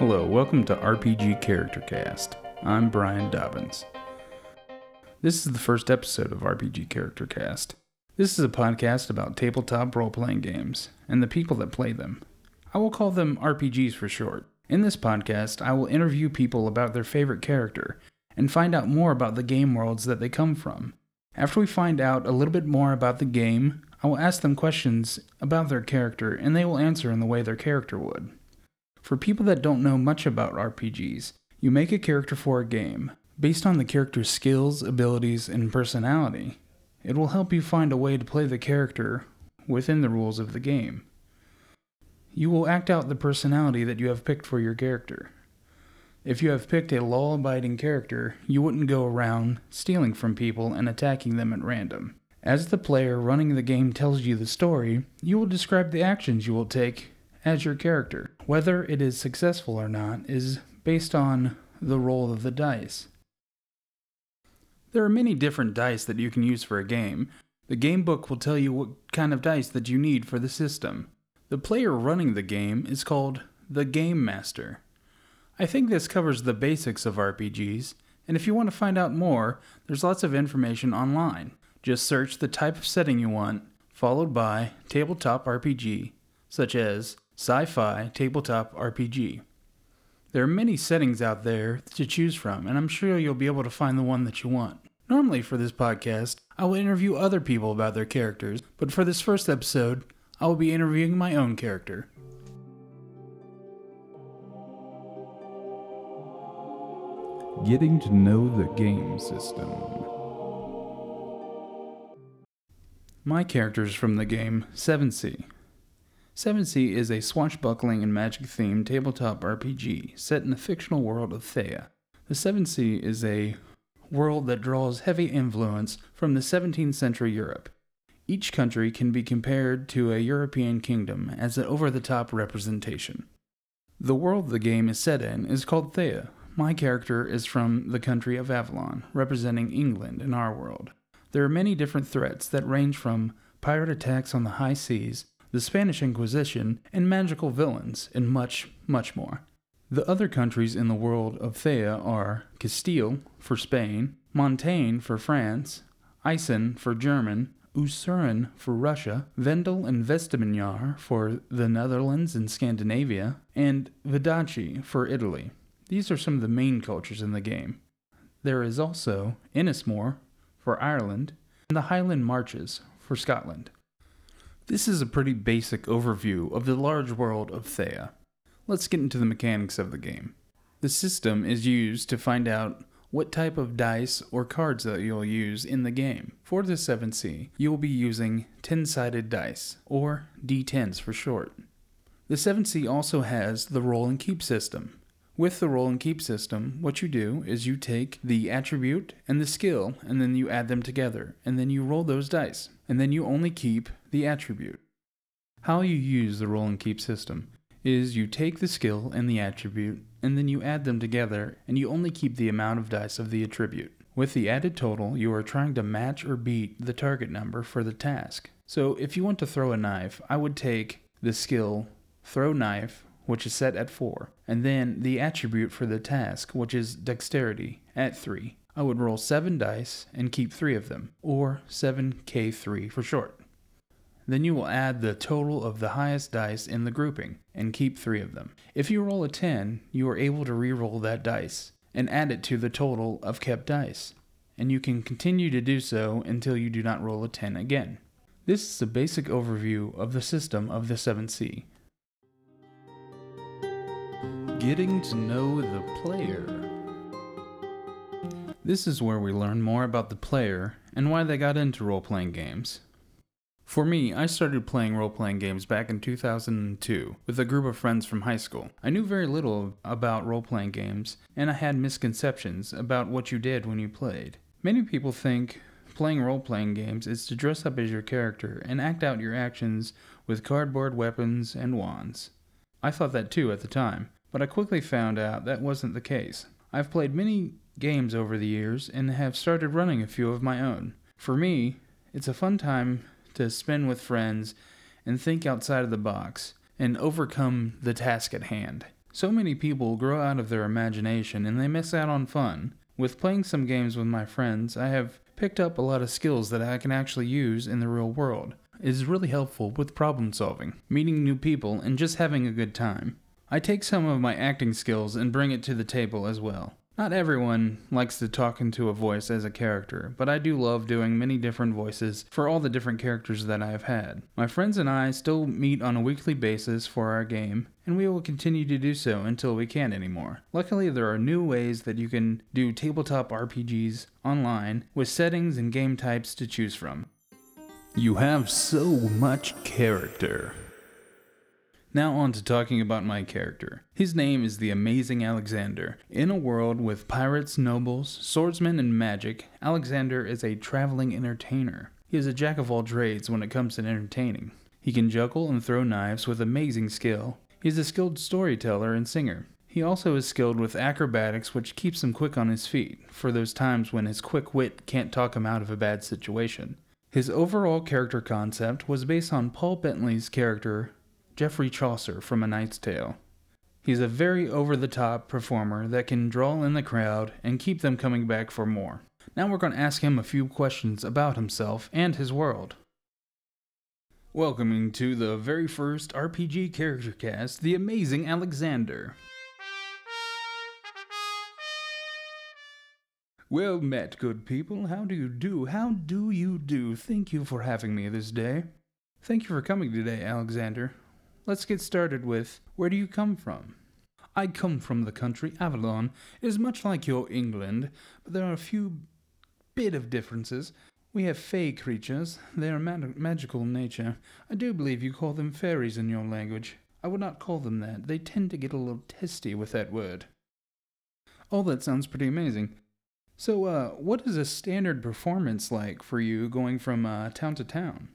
Hello, welcome to RPG Character Cast. I'm Brian Dobbins. This is the first episode of RPG Character Cast. This is a podcast about tabletop role playing games and the people that play them. I will call them RPGs for short. In this podcast, I will interview people about their favorite character and find out more about the game worlds that they come from. After we find out a little bit more about the game, I will ask them questions about their character and they will answer in the way their character would. For people that don't know much about RPGs, you make a character for a game. Based on the character's skills, abilities, and personality, it will help you find a way to play the character within the rules of the game. You will act out the personality that you have picked for your character. If you have picked a law abiding character, you wouldn't go around stealing from people and attacking them at random. As the player running the game tells you the story, you will describe the actions you will take as your character. Whether it is successful or not is based on the roll of the dice. There are many different dice that you can use for a game. The game book will tell you what kind of dice that you need for the system. The player running the game is called the Game Master. I think this covers the basics of RPGs, and if you want to find out more, there's lots of information online. Just search the type of setting you want, followed by tabletop RPG, such as sci fi tabletop RPG. There are many settings out there to choose from, and I'm sure you'll be able to find the one that you want. Normally, for this podcast, I will interview other people about their characters, but for this first episode, I will be interviewing my own character. Getting to know the game system. My character is from the game 7th Sea. 7th Sea is a swashbuckling and magic themed tabletop RPG set in the fictional world of Théah. The 7th Sea is a world that draws heavy influence from the 17th century Europe. Each country can be compared to a European kingdom as an over the top representation. The world the game is set in is called Théah. My character is from the country of Avalon, representing England in our world. There are many different threats that range from pirate attacks on the high seas, the Spanish Inquisition, and magical villains, and much, much more. The other countries in the world of Théah are Castille for Spain, Montaigne for France, Eisen for German, Usurin for Russia, Vendel and Vestiminyar for the Netherlands and Scandinavia, and Vodacce for Italy. These are some of the main cultures in the game. There is also Inismore for Ireland and the Highland Marches for Scotland. This is a pretty basic overview of the large world of Théah. Let's get into the mechanics of the game. The system is used to find out what type of dice or cards that you'll use in the game. For the 7th Sea, you will be using 10 sided dice, or D10s for short. The 7th Sea also has the roll and keep system. With the roll and keep system, what you do is you take the attribute and the skill, and then you add them together, and then you roll those dice, and then you only keep the attribute. How you use the roll and keep system is you take the skill and the attribute, and then you add them together, and you only keep the amount of dice of the attribute. With the added total, you are trying to match or beat the target number for the task. So if you want to throw a knife, I would take the skill throw knife, which is set at 4, and then the attribute for the task, which is dexterity, at 3. I would roll 7 dice and keep 3 of them, or 7k3 for short. Then you will add the total of the highest dice in the grouping and keep three of them. If you roll a 10, you are able to re-roll that dice and add it to the total of kept dice, and you can continue to do so until you do not roll a 10 again. This is a basic overview of the system of the 7th Sea. Getting to know the player. This is where we learn more about the player and why they got into role playing games. For me, I started playing role playing games back in 2002 with a group of friends from high school. I knew very little about role playing games, and I had misconceptions about what you did when you played. Many people think playing role playing games is to dress up as your character and act out your actions with cardboard weapons and wands. I thought that too at the time, but I quickly found out that wasn't the case. I've played many games over the years and have started running a few of my own. For me, it's a fun time to spend with friends and think outside of the box and overcome the task at hand. So many people grow out of their imagination and they miss out on fun. With playing some games with my friends, I have picked up a lot of skills that I can actually use in the real world. It is really helpful with problem solving, meeting new people, and just having a good time. I take some of my acting skills and bring it to the table as well. Not everyone likes to talk into a voice as a character, but I do love doing many different voices for all the different characters that I have had. My friends and I still meet on a weekly basis for our game, and we will continue to do so until we can't anymore. Luckily, there are new ways that you can do tabletop RPGs online with settings and game types to choose from. You have so much character. Now, on to talking about my character. His name is the Amazing Alexander. In a world with pirates, nobles, swordsmen, and magic, Alexander is a traveling entertainer. He is a jack of all trades when it comes to entertaining. He can juggle and throw knives with amazing skill. He is a skilled storyteller and singer. He also is skilled with acrobatics, which keeps him quick on his feet, for those times when his quick wit can't talk him out of a bad situation. His overall character concept was based on Paul Bettany's character Geoffrey Chaucer from A Knight's Tale. He's a very over the top performer that can draw in the crowd and keep them coming back for more. Now we're going to ask him a few questions about himself and his world. Welcoming to the very first RPG character cast, The Amazing Alexander. Well met, good people. How do you do? How do you do? Thank you for having me this day. Thank you for coming today, Alexander. Let's get started with where do you come from? I come from the country Avalon. It is much like your England, but there are a few bit of differences. We have fey creatures. They are mag- magical in nature. I do believe you call them fairies in your language. I would not call them that. They tend to get a little testy with that word. All that sounds pretty amazing. So, uh, what is a standard performance like for you going from uh, town to town?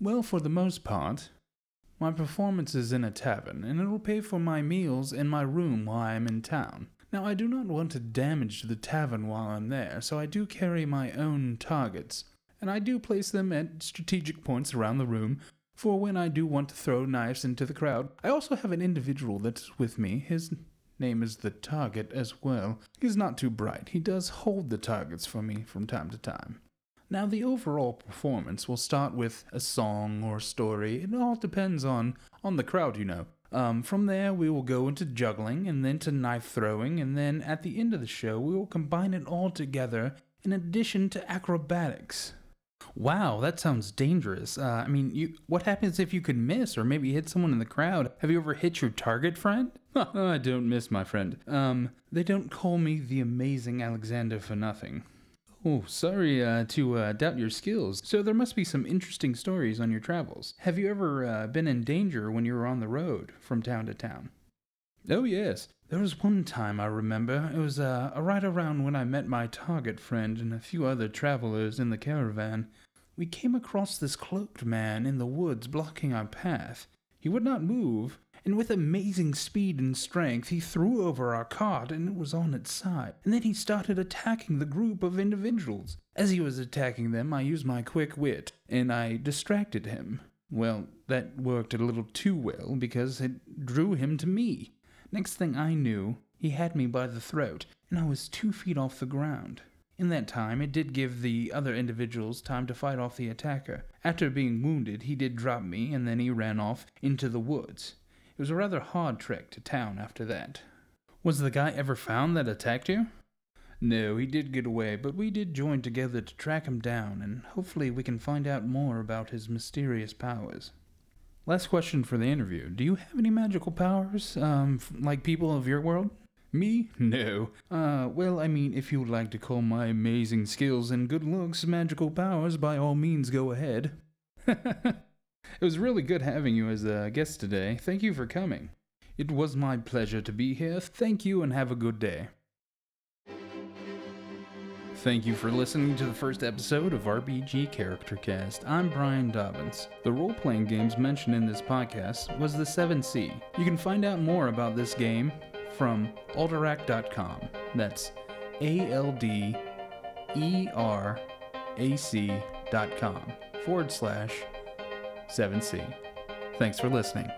Well, for the most part, my performance is in a tavern, and it'll pay for my meals and my room while I am in town. Now, I do not want to damage the tavern while I'm there, so I do carry my own targets, and I do place them at strategic points around the room for when I do want to throw knives into the crowd. I also have an individual that's with me. His name is the target as well. He's not too bright. He does hold the targets for me from time to time. Now, the overall performance will start with a song or story. It all depends on, on the crowd, you know. Um, from there, we will go into juggling and then to knife throwing, and then at the end of the show, we will combine it all together in addition to acrobatics. Wow, that sounds dangerous. Uh, I mean, you, what happens if you could miss or maybe hit someone in the crowd? Have you ever hit your target, friend? I don't miss, my friend. Um, they don't call me the amazing Alexander for nothing. Oh, sorry uh, to uh, doubt your skills. So there must be some interesting stories on your travels. Have you ever uh, been in danger when you were on the road from town to town? Oh, yes. There was one time I remember. It was uh, right around when I met my target friend and a few other travelers in the caravan. We came across this cloaked man in the woods blocking our path. He would not move, and with amazing speed and strength he threw over our cart and it was on its side. And then he started attacking the group of individuals. As he was attacking them, I used my quick wit and I distracted him. Well, that worked a little too well because it drew him to me. Next thing I knew, he had me by the throat, and I was two feet off the ground. In that time, it did give the other individuals time to fight off the attacker. After being wounded, he did drop me, and then he ran off into the woods. It was a rather hard trek to town after that. Was the guy ever found that attacked you? No, he did get away, but we did join together to track him down, and hopefully we can find out more about his mysterious powers. Last question for the interview. Do you have any magical powers, um, like people of your world? Me? No. Uh, well, I mean, if you would like to call my amazing skills and good looks magical powers, by all means go ahead. It was really good having you as a guest today. Thank you for coming. It was my pleasure to be here. Thank you and have a good day. Thank you for listening to the first episode of RPG Character Cast. I'm Brian Dobbins. The role playing games mentioned in this podcast was the 7th Sea. You can find out more about this game from alderac.com. That's A L D E R A C.com forward slash 7C. Thanks for listening.